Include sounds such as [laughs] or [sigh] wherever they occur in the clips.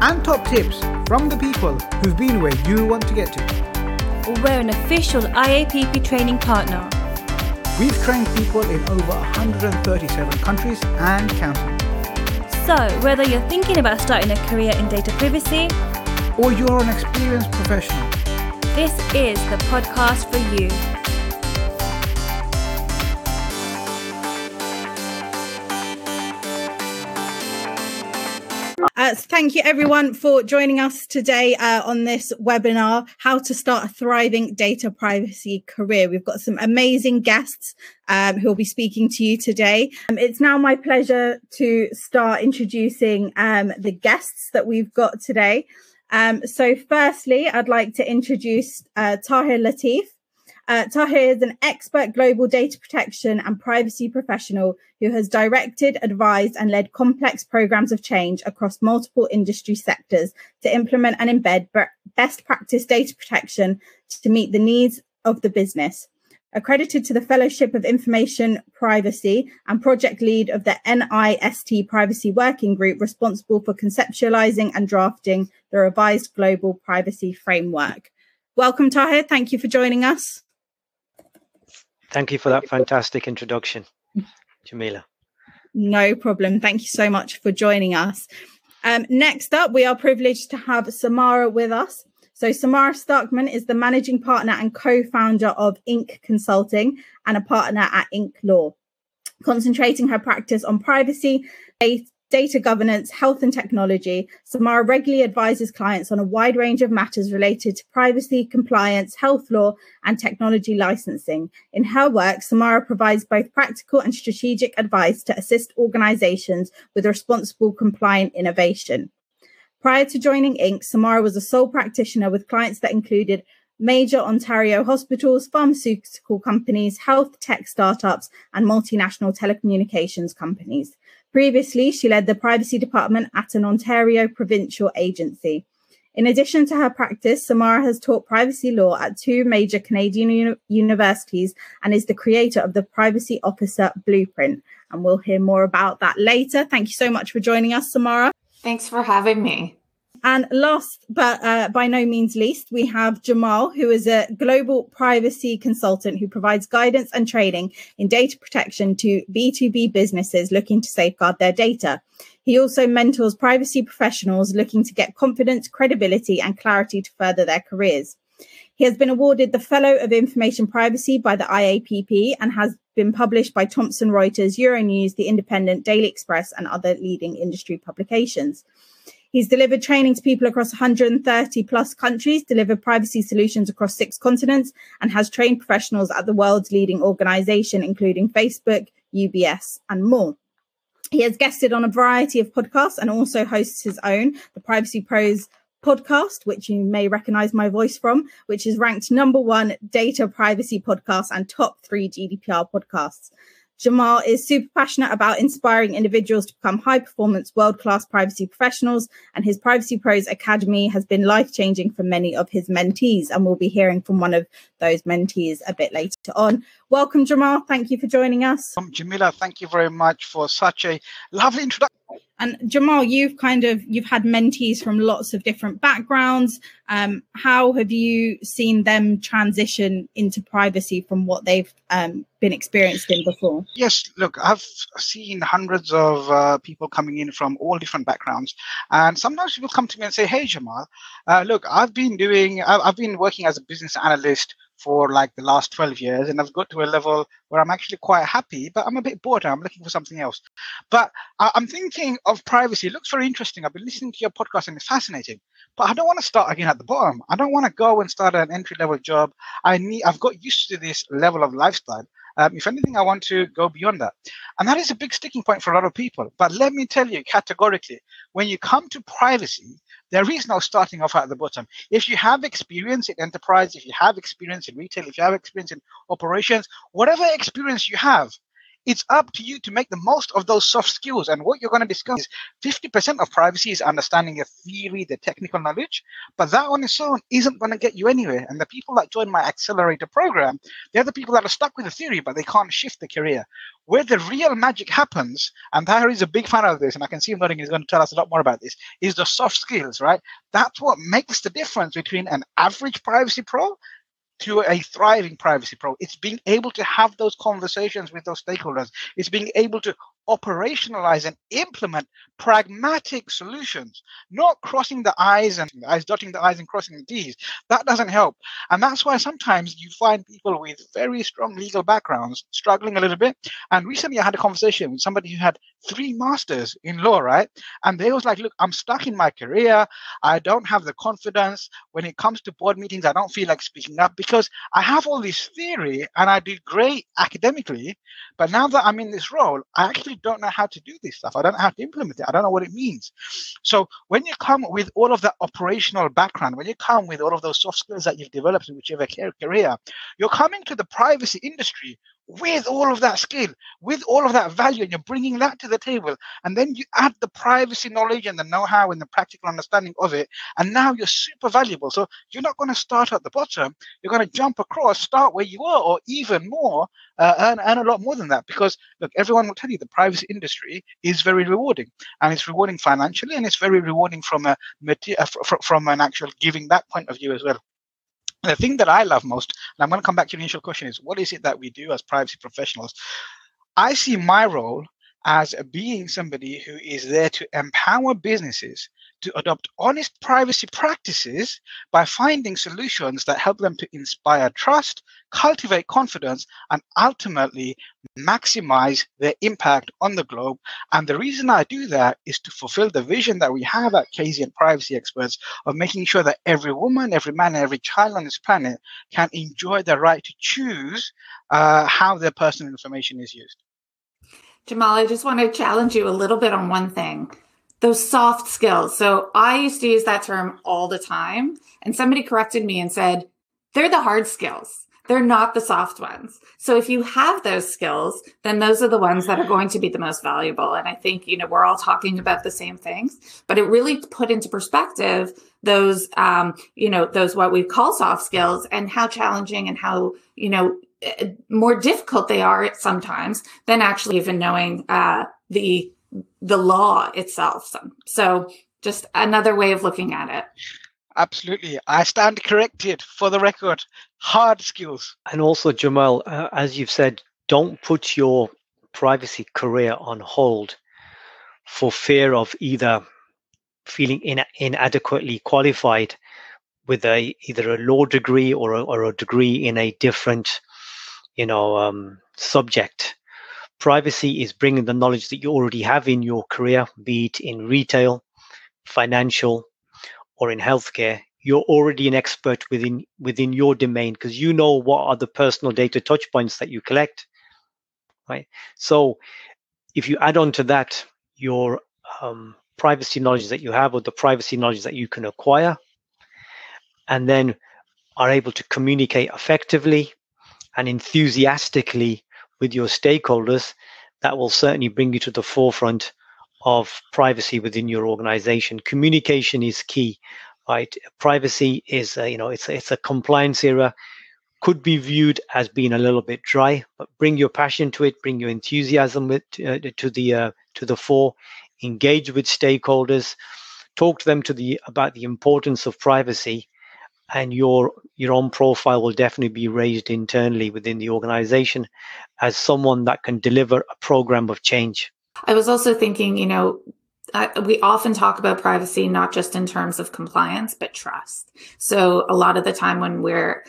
and top tips from the people who've been where you want to get to. We're an official IAPP training partner. We've trained people in over 137 countries and counting. So, whether you're thinking about starting a career in data privacy or you're an experienced professional, this is the podcast for you. Thank you everyone for joining us today uh, on this webinar, How to Start a Thriving Data Privacy Career. We've got some amazing guests um, who will be speaking to you today. Um, it's now my pleasure to start introducing um, the guests that we've got today. Um, so firstly, I'd like to introduce uh, Tahir Latif. Uh, Tahir is an expert global data protection and privacy professional who has directed, advised, and led complex programs of change across multiple industry sectors to implement and embed best practice data protection to meet the needs of the business. Accredited to the Fellowship of Information Privacy and project lead of the NIST Privacy Working Group, responsible for conceptualizing and drafting the revised global privacy framework. Welcome, Tahir. Thank you for joining us. Thank you for that fantastic introduction, Jamila. No problem. Thank you so much for joining us. Um, next up, we are privileged to have Samara with us. So, Samara Starkman is the managing partner and co founder of INQ Consulting and a partner at INQ Law, concentrating her practice on privacy, data governance, health and technology, Samara regularly advises clients on a wide range of matters related to privacy, compliance, health law, and technology licensing. In her work, Samara provides both practical and strategic advice to assist organizations with responsible, compliant innovation. Prior to joining INQ, Samara was a sole practitioner with clients that included major Ontario hospitals, pharmaceutical companies, health tech startups, and multinational telecommunications companies. Previously, she led the privacy department at an Ontario provincial agency. In addition to her practice, Samara has taught privacy law at two major Canadian uni- universities and is the creator of the Privacy Officer Blueprint. And we'll hear more about that later. Thank you so much for joining us, Samara. Thanks for having me. And last but uh, by no means least, we have Jamal, who is a global privacy consultant who provides guidance and training in data protection to B2B businesses looking to safeguard their data. He also mentors privacy professionals looking to get confidence, credibility, and clarity to further their careers. He has been awarded the Fellow of Information Privacy by the IAPP and has been published by Thomson Reuters, Euronews, The Independent, Daily Express, and other leading industry publications. He's delivered training to people across 130 plus countries, delivered privacy solutions across six continents, and has trained professionals at the world's leading organization, including Facebook, UBS, and more. He has guested on a variety of podcasts and also hosts his own, the Privacy Pros podcast, which you may recognize my voice from, which is ranked number one data privacy podcast and top three GDPR podcasts. Jamal is super passionate about inspiring individuals to become high performance, world class privacy professionals, and his Privacy Pros Academy has been life changing for many of his mentees. And we'll be hearing from one of those mentees a bit later on. Welcome, Jamal. Thank you for joining us. Um, Jamila, thank you very much for such a lovely introduction. And Jamal, you've kind of you've had mentees from lots of different backgrounds. Um, how have you seen them transition into privacy from what they've um, been experienced in before? Yes, look, I've seen hundreds of uh, people coming in from all different backgrounds, and sometimes people come to me and say, "Hey, Jamal, uh, look, I've been doing, I've been working as a business analyst for like the last 12 years and I've got to a level where I'm actually quite happy, but I'm a bit bored. And I'm looking for something else. But I, am thinking of privacy. It looks very interesting. I've been listening to your podcast and it's fascinating. But I don't want to start again at the bottom. I don't want to go and start an entry level job. I need I've got used to this level of lifestyle. Um, if anything, I want to go beyond that. And that is a big sticking point for a lot of people. But let me tell you categorically, when you come to privacy, There is no starting off at the bottom. If you have experience in enterprise, if you have experience in retail, if you have experience in operations, whatever experience you have, it's up to you to make the most of those soft skills. And what you're going to discuss is 50% of privacy is understanding the theory, the technical knowledge, but that on its own isn't going to get you anywhere. And the people that join my accelerator program, they're the people that are stuck with the theory, but they can't shift the career. Where the real magic happens, and Tahir is a big fan of this, and I can see him nodding, he's going to tell us a lot more about this, is the soft skills, right? That's what makes the difference between an average privacy pro to a thriving privacy pro. It's being able to have those conversations with those stakeholders. It's being able to operationalize and implement pragmatic solutions, not crossing the I's and I's, dotting the I's and crossing the T's. That doesn't help. And that's why sometimes you find people with very strong legal backgrounds struggling a little bit. And recently I had a conversation with somebody who had three masters in law, right? And they was like, look, I'm stuck in my career. I don't have the confidence. When it comes to board meetings, I don't feel like speaking up because I have all this theory and I did great academically. But now that I'm in this role, I actually don't know how to do this stuff. I don't know how to implement it. I don't know what it means. So when you come with all of that operational background, when you come with all of those soft skills that you've developed in whichever career, you're coming to the privacy industry with all of that skill, with all of that value, and you're bringing that to the table. And then you add the privacy knowledge and the know how and the practical understanding of it. And now you're super valuable. So you're not going to start at the bottom. You're going to jump across, start where you are, or even more, uh, earn, earn a lot more than that. Because look, everyone will tell you the privacy industry is very rewarding. And it's rewarding financially, and it's very rewarding from a, uh, from an actual giving that point of view as well the thing that I love most, and I'm going to come back to your initial question, is what is it that we do as privacy professionals? I see my role as being somebody who is there to empower businesses to adopt honest privacy practices by finding solutions that help them to inspire trust, cultivate confidence, and ultimately maximize their impact on the globe. And the reason I do that is to fulfill the vision that we have at Kazient Privacy Experts of making sure that every woman, every man, and every child on this planet can enjoy the right to choose uh, how their personal information is used. Jamal, I just want to challenge you a little bit on one thing those soft skills. So I used to use that term all the time. And somebody corrected me and said, they're the hard skills. They're not the soft ones. So if you have those skills, then those are the ones that are going to be the most valuable. And I think, you know, we're all talking about the same things, but it really put into perspective those, um, you know, those what we call soft skills and how challenging and how, you know, eh, more difficult they are sometimes than actually even knowing uh, the the law itself. So just another way of looking at it. Absolutely. I stand corrected for the record. Hard skills. And also, Jamal, uh, as you've said, don't put your privacy career on hold for fear of either feeling in, inadequately qualified with a either a law degree or a, or a degree in a different you know um, subject privacy is bringing the knowledge that you already have in your career, be it in retail, financial, or in healthcare. You're already an expert within within your domain because you know what are the personal data touch points that you collect. Right. So if you add on to that your um, privacy knowledge that you have or the privacy knowledge that you can acquire, and then are able to communicate effectively and enthusiastically with your stakeholders, that will certainly bring you to the forefront of privacy within your organization. Communication is key, right? Privacy is, a, you know, it's a, it's a compliance era. Could be viewed as being a little bit dry, but bring your passion to it, bring your enthusiasm with, uh, to the uh, to the fore. Engage with stakeholders, talk to them to the about the importance of privacy, and your your own profile will definitely be raised internally within the organization as someone that can deliver a program of change. I was also thinking you know we often talk about privacy not just in terms of compliance but trust. So a lot of the time when we're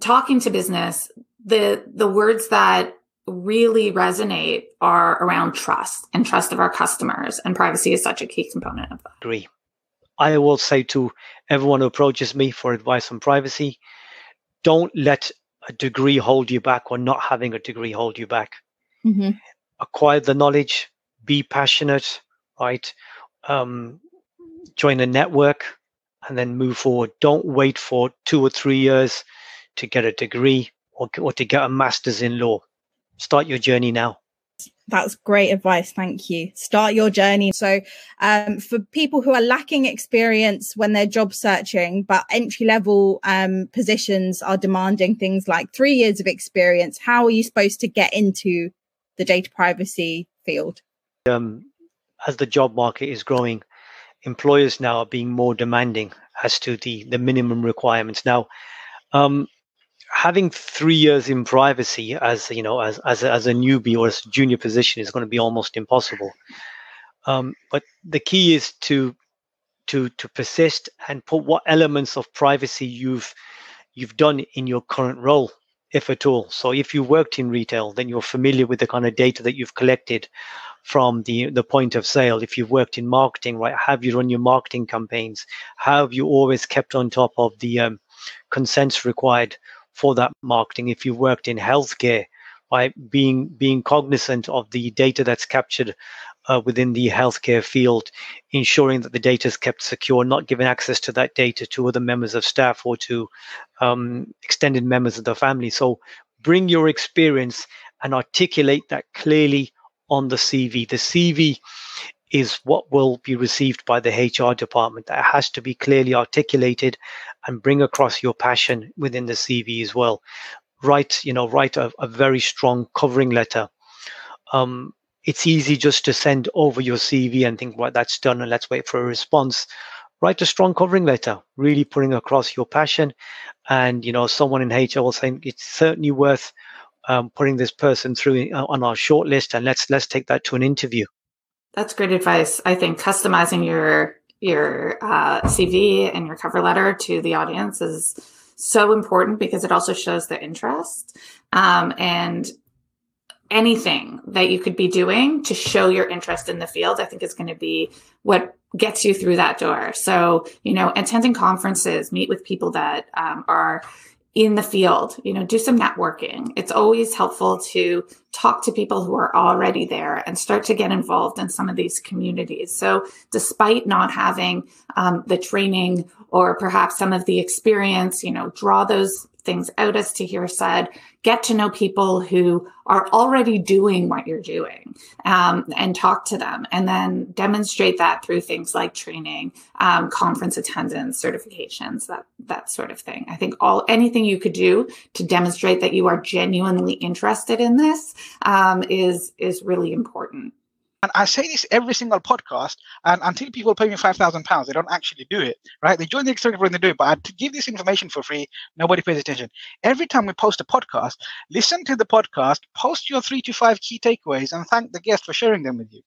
talking to business the the words that really resonate are around trust and trust of our customers and privacy is such a key component of that. Agree I will say to everyone who approaches me for advice on privacy, don't let a degree hold you back or not having a degree hold you back. Mm-hmm. Acquire the knowledge, be passionate, right? Um, join a network, and then move forward. Don't wait for two or three years to get a degree or, or to get a master's in law. Start your journey now. That's great advice. Thank you. Start your journey. So, um, for people who are lacking experience when they're job searching, but entry level um, positions are demanding things like three years of experience, how are you supposed to get into the data privacy field? Um, as the job market is growing, employers now are being more demanding as to the the minimum requirements. Now, um, having three years in privacy as you know as as a, as a newbie or as a junior position is going to be almost impossible. Um, but the key is to to to persist and put what elements of privacy you've you've done in your current role if at all. So if you worked in retail, then you're familiar with the kind of data that you've collected from the the point of sale. If you've worked in marketing, right, have you run your marketing campaigns? Have you always kept on top of the um, consents required for that marketing? If you've worked in healthcare, right, being being cognizant of the data that's captured uh, within the healthcare field, ensuring that the data is kept secure, not giving access to that data to other members of staff or to um, extended members of the family. So bring your experience and articulate that clearly on the CV. The CV is what will be received by the HR department. That has to be clearly articulated and bring across your passion within the CV as well. Write, you know, write a, a very strong covering letter. Um, it's easy just to send over your CV and think, right, that's done, and let's wait for a response. Write a strong covering letter, really putting across your passion. And you know, someone in HR will say it's certainly worth um, putting this person through uh, on our shortlist, and let's let's take that to an interview. That's great advice. I think customizing your your uh, CV and your cover letter to the audience is so important because it also shows the interest um, and anything that you could be doing to show your interest in the field i think is going to be what gets you through that door so you know attending conferences meet with people that um, are in the field you know do some networking. It's always helpful to talk to people who are already there and start to get involved in some of these communities. So despite not having um, the training or perhaps some of the experience you know draw those things out as Tahir said, get to know people who are already doing what you're doing um, and talk to them and then demonstrate that through things like training, um, conference attendance, certifications, that, that sort of thing. I think all anything you could do to demonstrate that you are genuinely interested in this um, is, is really important. And I say this every single podcast, and until people pay me five thousand pounds, they don't actually do it. Right? They join the external and they do it, but I, give this information for free, nobody pays attention. Every time we post a podcast, listen to the podcast, post your three to five key takeaways, and thank the guest for sharing them with you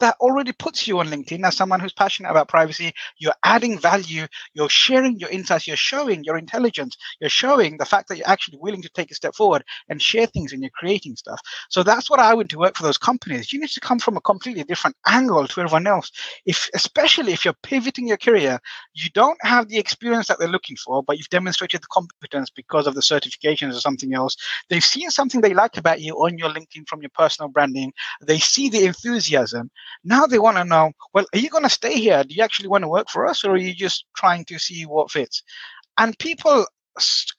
that already puts you on LinkedIn as someone who's passionate about privacy. You're adding value. You're sharing your insights. You're showing your intelligence. You're showing the fact that you're actually willing to take a step forward and share things and you're creating stuff. So that's what I would to work for those companies. You need to come from a completely different angle to everyone else. If, especially if you're pivoting your career, you don't have the experience that they're looking for, but you've demonstrated the competence because of the certifications or something else. They've seen something they like about you on your LinkedIn from your personal branding. They see the enthusiasm now they want to know, well, are you going to stay here? Do you actually want to work for us or are you just trying to see what fits? And people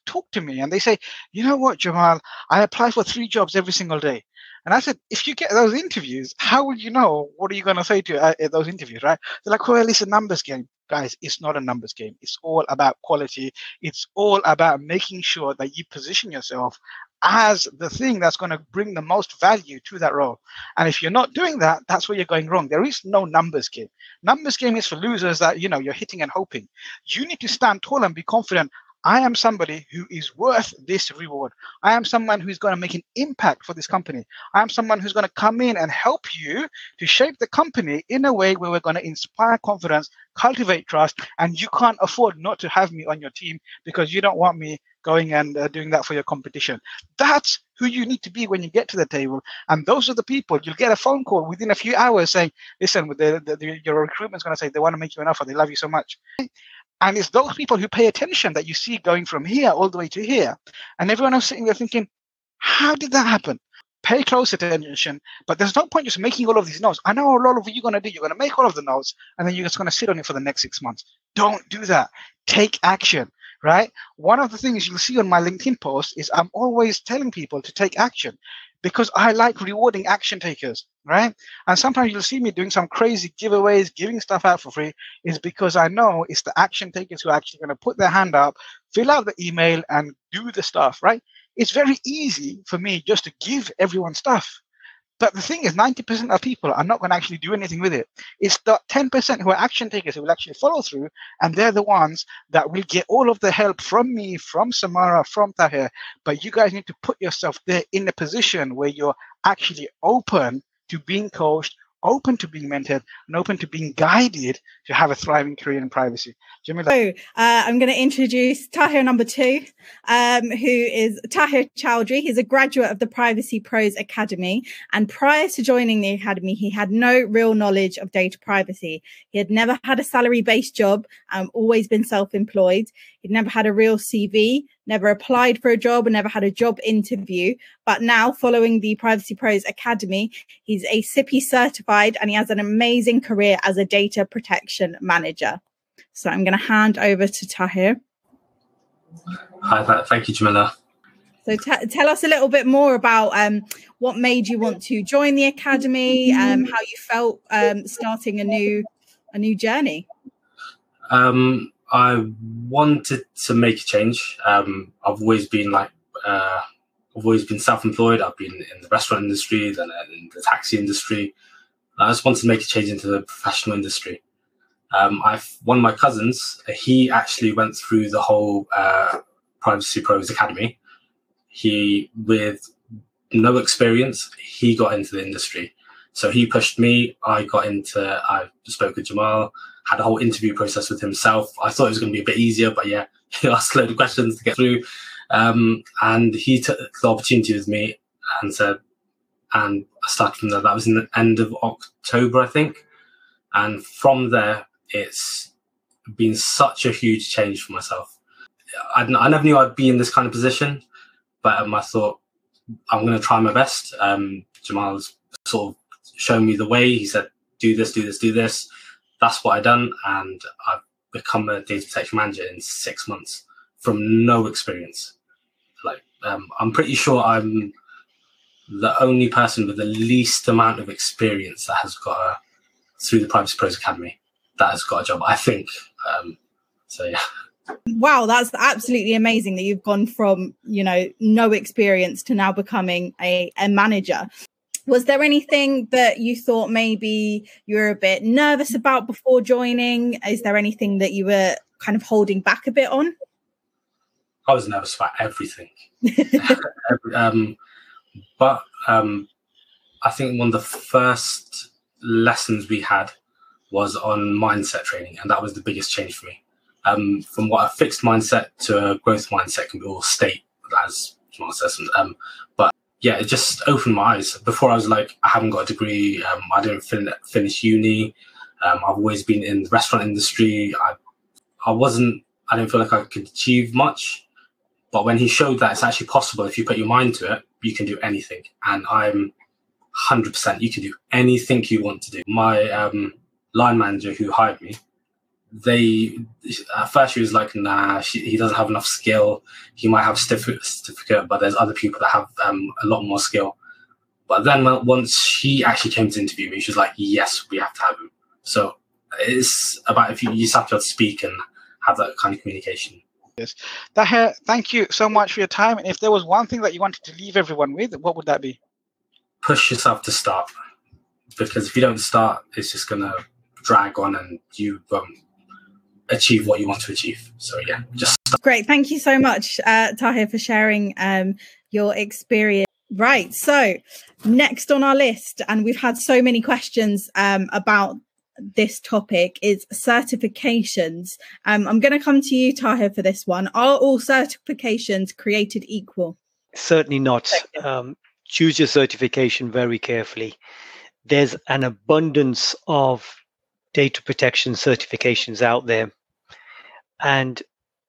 talk to me and they say, you know what, Jamal, I apply for three jobs every single day. And I said, if you get those interviews, how will you know what are you going to say to uh, those interviews, right? They're like, well, it's a numbers game. Guys, it's not a numbers game. It's all about quality. It's all about making sure that you position yourself as the thing that's going to bring the most value to that role. And if you're not doing that, that's where you're going wrong. There is no numbers game. Numbers game is for losers that, you know, you're hitting and hoping. You need to stand tall and be confident. I am somebody who is worth this reward. I am someone who's going to make an impact for this company. I am someone who's going to come in and help you to shape the company in a way where we're going to inspire confidence, cultivate trust, and you can't afford not to have me on your team because you don't want me going and uh, doing that for your competition. That's who you need to be when you get to the table. And those are the people you'll get a phone call within a few hours saying, listen, the, the, the, your recruitment's going to say they want to make you an offer. They love you so much. And it's those people who pay attention that you see going from here all the way to here. And everyone else sitting there thinking, how did that happen? Pay close attention, but there's no point just making all of these notes. I know a lot of what you're going to do. You're going to make all of the notes, and then you're just going to sit on it for the next six months. Don't do that. Take action, right? One of the things you'll see on my LinkedIn post is I'm always telling people to take action because I like rewarding action takers, right? And sometimes you'll see me doing some crazy giveaways, giving stuff out for free, is because I know it's the action takers who are actually going to put their hand up, fill out the email, and do the stuff, right? It's very easy for me just to give everyone stuff. But the thing is, 90% of people are not going to actually do anything with it. It's the 10% who are action takers who will actually follow through, and they're the ones that will get all of the help from me, from Samara, from Tahir. But you guys need to put yourself there in a position where you're actually open to being coached, open to being mentored and open to being guided to have a thriving career in privacy. Jamila. So, uh, I'm going to introduce Tahir number two, um, who is Tahir Chowdhury. He's a graduate of the Privacy Pros Academy. And prior to joining the Academy, he had no real knowledge of data privacy. He had never had a salary based job, um, always been self employed. He'd never had a real CV, never applied for a job, and never had a job interview. But now, following the Privacy Pros Academy, he's a CIPP certified and he has an amazing career as a data protection manager. So I'm going to hand over to Tahir. Hi, thank you, Jamila. So t- tell us a little bit more about um, what made you want to join the academy, um, how you felt um, starting a new a new journey. Um, I wanted to make a change. Um, I've always been like, uh, I've always been self-employed. I've been in the restaurant industry, then in the taxi industry. I just wanted to make a change into the professional industry. Um, I've one of my cousins. He actually went through the whole uh, Privacy Pros Academy. He, with no experience, he got into the industry. So he pushed me. I got into. I spoke with Jamal had a whole interview process with himself. I thought it was going to be a bit easier, but yeah, [laughs] he asked a load of questions to get through. Um, and he took the opportunity with me and said, and I started from there. That was in the end of October, I think. And from there, it's been such a huge change for myself. I, I never knew I'd be in this kind of position, but um, I thought I'm going to try my best. Um, Jamal's sort of shown me the way. He said, do this, do this, do this that's what I done, and I've become a data protection manager in six months from no experience. Like um, I'm pretty sure I'm the only person with the least amount of experience that has got a through the Privacy Pros Academy that has got a job. I think. Um, so yeah. Wow, that's absolutely amazing that you've gone from you know no experience to now becoming a, a manager was there anything that you thought maybe you were a bit nervous about before joining? Is there anything that you were kind of holding back a bit on? I was nervous about everything. [laughs] um, but um, I think one of the first lessons we had was on mindset training, and that was the biggest change for me. Um, from what a fixed mindset to a growth mindset can be all state, as Jamal says. Um, but yeah, it just opened my eyes. Before I was like, I haven't got a degree. Um, I didn't fin- finish uni. Um, I've always been in the restaurant industry. I, I wasn't. I didn't feel like I could achieve much. But when he showed that it's actually possible if you put your mind to it, you can do anything. And I'm 100%. You can do anything you want to do. My um, line manager who hired me, they at first she was like, nah, she, he doesn't have enough skill. He might have certificate, but there's other people that have um, a lot more skill. But then once she actually came to interview me, she was like, yes, we have to have him. So it's about if you, you just have to speak and have that kind of communication. Yes. Tahir, thank you so much for your time. And if there was one thing that you wanted to leave everyone with, what would that be? Push yourself to start. Because if you don't start, it's just to drag on and you won't achieve what you want to achieve. So yeah, just great. Thank you so much, uh, Tahir, for sharing um, your experience. Right. So next on our list, and we've had so many questions um, about this topic is certifications. Um, I'm going to come to you, Tahir, for this one. Are all certifications created equal? Certainly not. Um, choose your certification very carefully. There's an abundance of data protection certifications out there and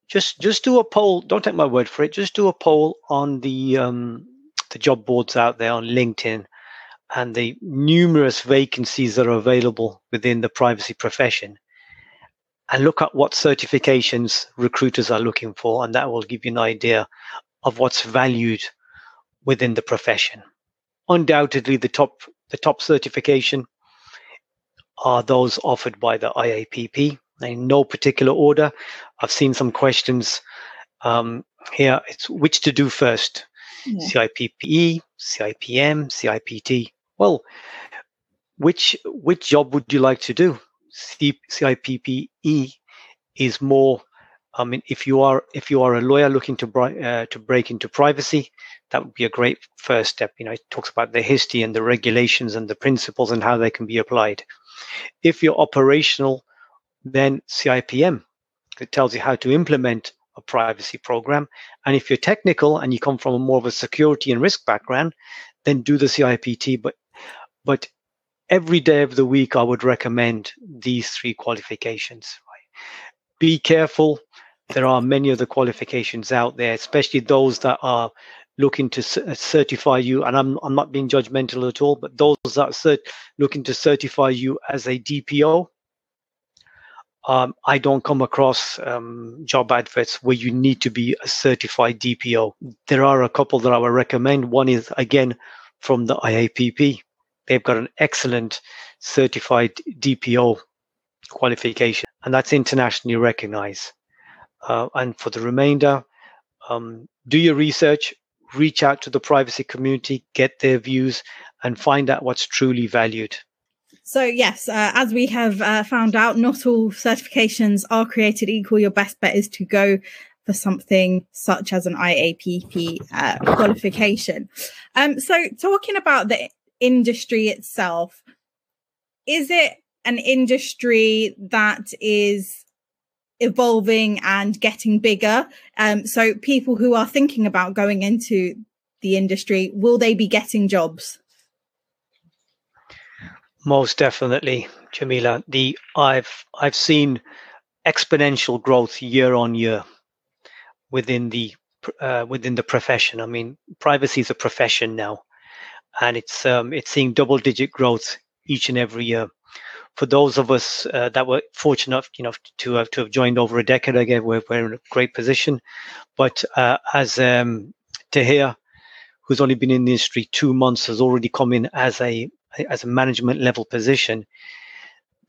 just just do a poll. Don't take my word for it. Just do a poll on the um, the job boards out there on LinkedIn and the numerous vacancies that are available within the privacy profession. and look at what certifications recruiters are looking for, and that will give you an idea of what's valued within the profession. Undoubtedly, the top the top certification are those offered by the IAPP in no particular order. I've seen some questions um, here. It's which to do first: yeah. CIPPE, CIPM, CIPT. Well, which which job would you like to do? C- CIPPE is more. I mean, if you are if you are a lawyer looking to uh, to break into privacy, that would be a great first step. You know, it talks about the history and the regulations and the principles and how they can be applied. If you're operational, then CIPM it tells you how to implement a privacy program. And if you're technical and you come from a more of a security and risk background, then do the CIPT. But but every day of the week, I would recommend these three qualifications. Be careful. There are many other qualifications out there, especially those that are looking to uh, certify you. And I'm, I'm not being judgmental at all, but those that are cert- looking to certify you as a DPO, um, I don't come across um, job adverts where you need to be a certified DPO. There are a couple that I would recommend. One is, again, from the IAPP. They've got an excellent certified DPO qualification, and that's internationally recognized. Uh, and for the remainder, um, do your research, reach out to the privacy community, get their views, and find out what's truly valued. So, yes, uh, as we have uh, found out, not all certifications are created equal. Your best bet is to go for something such as an IAPP uh, qualification. Um, so, talking about the industry itself, is it an industry that is evolving and getting bigger? Um, so, people who are thinking about going into the industry, will they be getting jobs? Most definitely, Jamila. The I've I've seen exponential growth year on year within the uh, within the profession. I mean, privacy is a profession now, and it's um, it's seeing double digit growth each and every year. For those of us uh, that were fortunate, enough you know, to have to have joined over a decade ago, we're, we're in a great position. But uh, as um, Tahir, who's only been in the industry two months, has already come in as a as a management level position,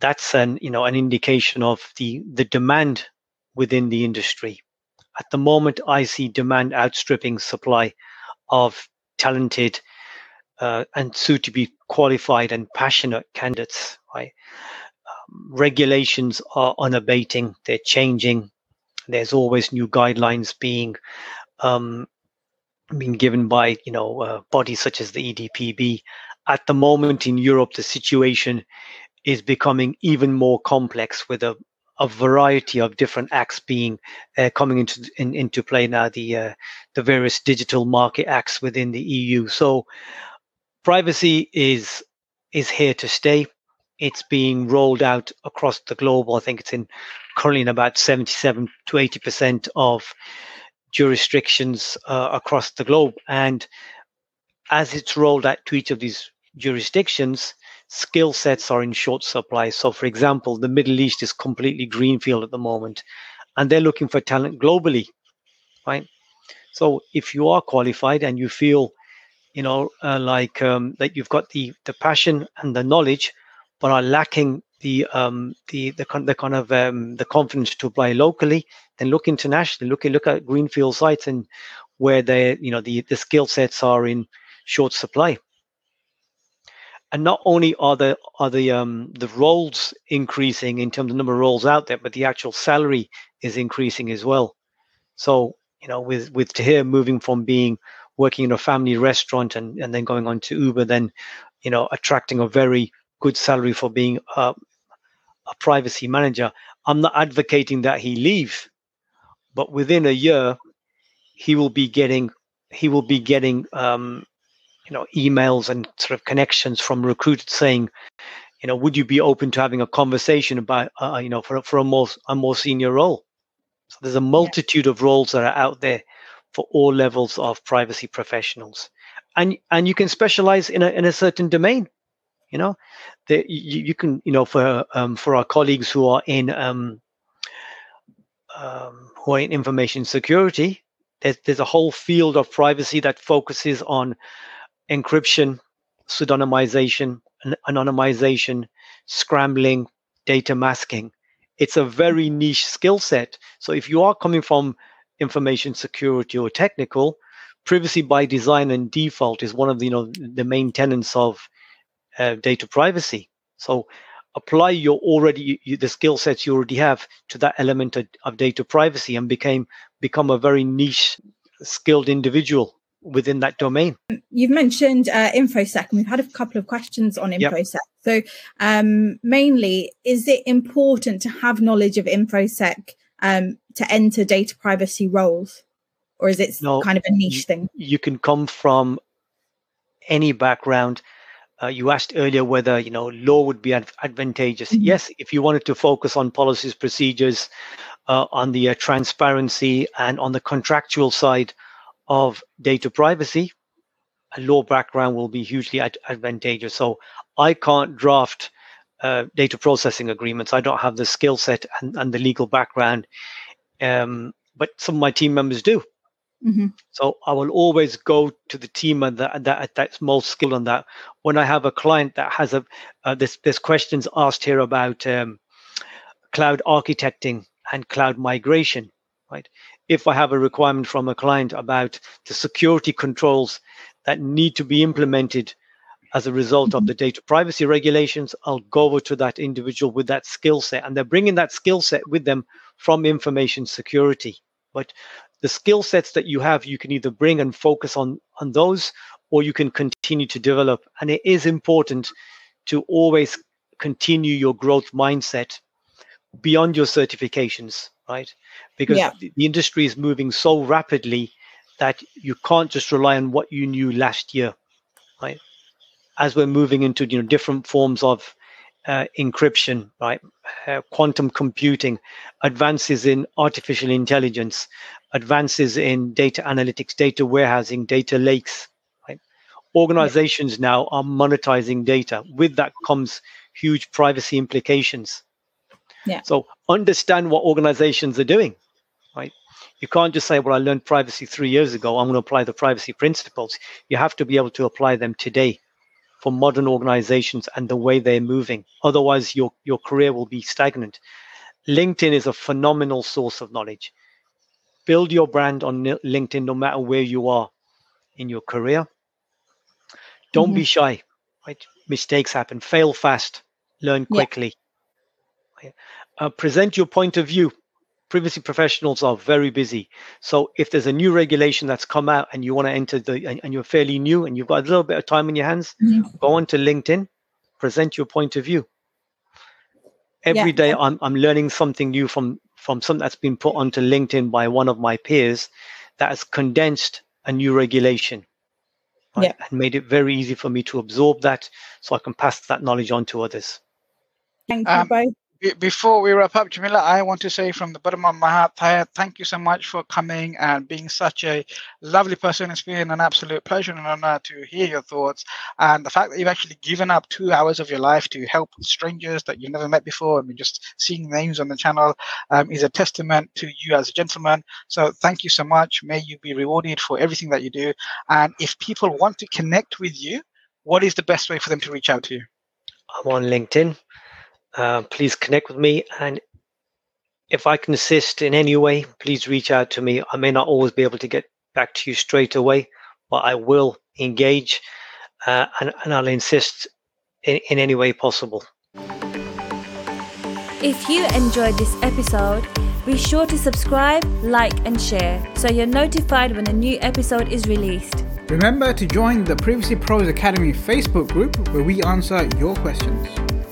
that's an you know an indication of the the demand within the industry. At the moment, I see demand outstripping supply of talented uh, and soon to be qualified and passionate candidates. Right? Um, regulations are unabating; they're changing. There's always new guidelines being um, being given by you know uh, bodies such as the EDPB at the moment in Europe, the situation is becoming even more complex with a, a variety of different acts being uh, coming into in, into play now. The uh, the various digital market acts within the EU. So privacy is is here to stay. It's being rolled out across the globe. I think it's in currently in about 77 to 80 percent of jurisdictions uh, across the globe, and as it's rolled out to each of these jurisdictions, skill sets are in short supply. So, for example, the Middle East is completely greenfield at the moment, and they're looking for talent globally, right? So, if you are qualified and you feel, you know, uh, like um, that you've got the the passion and the knowledge, but are lacking the um, the the, the kind of um, the confidence to apply locally, then look internationally. Look at look at greenfield sites and where they you know the the skill sets are in short supply and not only are the are the um the roles increasing in terms of number of roles out there, but the actual salary is increasing as well. So you know, with with Tahir moving from being working in a family restaurant and and then going on to Uber, then you know, attracting a very good salary for being a, a privacy manager. I'm not advocating that he leave, but within a year, he will be getting he will be getting um, you know emails and sort of connections from recruiters saying you know would you be open to having a conversation about uh, you know for, for a more a more senior role? So there's a multitude yeah. of roles that are out there for all levels of privacy professionals. And and you can specialize in a in a certain domain you know? That you, you, can you know for um, for our colleagues who are in um, um, who are in information security, there's, there's a whole field of privacy that focuses on encryption, pseudonymization, anonymization, scrambling, data masking. It's a very niche skill set. So if you are coming from information security or technical, privacy by design and default is one of the you know the main tenets of uh, data privacy. So apply your already you, the skill sets you already have to that element of, of data privacy and became become a very niche skilled individual within that domain. You've mentioned uh, InfoSec, and we've had a couple of questions on InfoSec. Yep. So, um, mainly, is it important to have knowledge of InfoSec um, to enter data privacy roles, or is it no, kind of a niche thing? You can come from any background. Uh, you asked earlier whether you know law would be advantageous. Mm-hmm. Yes, if you wanted to focus on policies, procedures, uh, on the uh, transparency, and on the contractual side of data privacy, a law background will be hugely ad- advantageous. So I can't draft uh, data processing agreements. I don't have the skill set and, and the legal background, um, but some of my team members do. Mm-hmm. So I will always go to the team that, that that's most skilled on that. When I have a client that has a uh, this there's questions asked here about um, cloud architecting and cloud migration, right? If I have a requirement from a client about the security controls that need to be implemented as a result of mm-hmm. the data privacy regulations, I'll go over to that individual with that skill set. And they're bringing that skill set with them from information security. But the skill sets that you have, you can either bring and focus on, on those, or you can continue to develop. And it is important to always continue your growth mindset beyond your certifications, right? Because yeah. the, the industry is moving so rapidly that you can't just rely on what you knew last year, right? as we're moving into you know different forms of uh, encryption, right? Uh, quantum computing, advances in artificial intelligence, advances in data analytics, data warehousing, data lakes. Right? Organizations yeah. now are monetizing data. With that comes huge privacy implications. Yeah. So understand what organizations are doing, right? You can't just say, "Well, I learned privacy three years ago. I'm going to apply the privacy principles." You have to be able to apply them today for modern organizations and the way they're moving. Otherwise, your, your career will be stagnant. LinkedIn is a phenomenal source of knowledge. Build your brand on LinkedIn no matter where you are in your career. Don't mm-hmm. be shy. Right? Mistakes happen. Fail fast. Learn quickly. Yeah. Uh, present your point of view privacy professionals are very busy. So if there's a new regulation that's come out and you want to enter the and, and, you're fairly new and you've got a little bit of time in your hands, mm-hmm. go on to LinkedIn, present your point of view. Every yeah. day I'm I'm learning something new from from something that's been put onto LinkedIn by one of my peers that has condensed a new regulation. Right? Yeah. And made it very easy for me to absorb that so I can pass that knowledge on to others. Thank you um, both before we wrap up, Jamila, I want to say from the bottom of my heart, thank you so much for coming and being such a lovely person. It's been an absolute pleasure and honor to hear your thoughts. And the fact that you've actually given up two hours of your life to help strangers that you've never met before, mean, just seeing names on the channel um, is a testament to you as a gentleman. So thank you so much. May you be rewarded for everything that you do. And if people want to connect with you, what is the best way for them to reach out to you? I'm on LinkedIn uh, please connect with me. And if I can assist in any way, please reach out to me. I may not always be able to get back to you straight away, but I will engage uh, and, and I'll insist in, in any way possible. If you enjoyed this episode, be sure to subscribe, like, and share so you're notified when a new episode is released. Remember to join the Privacy Pros Academy Facebook group where we answer your questions.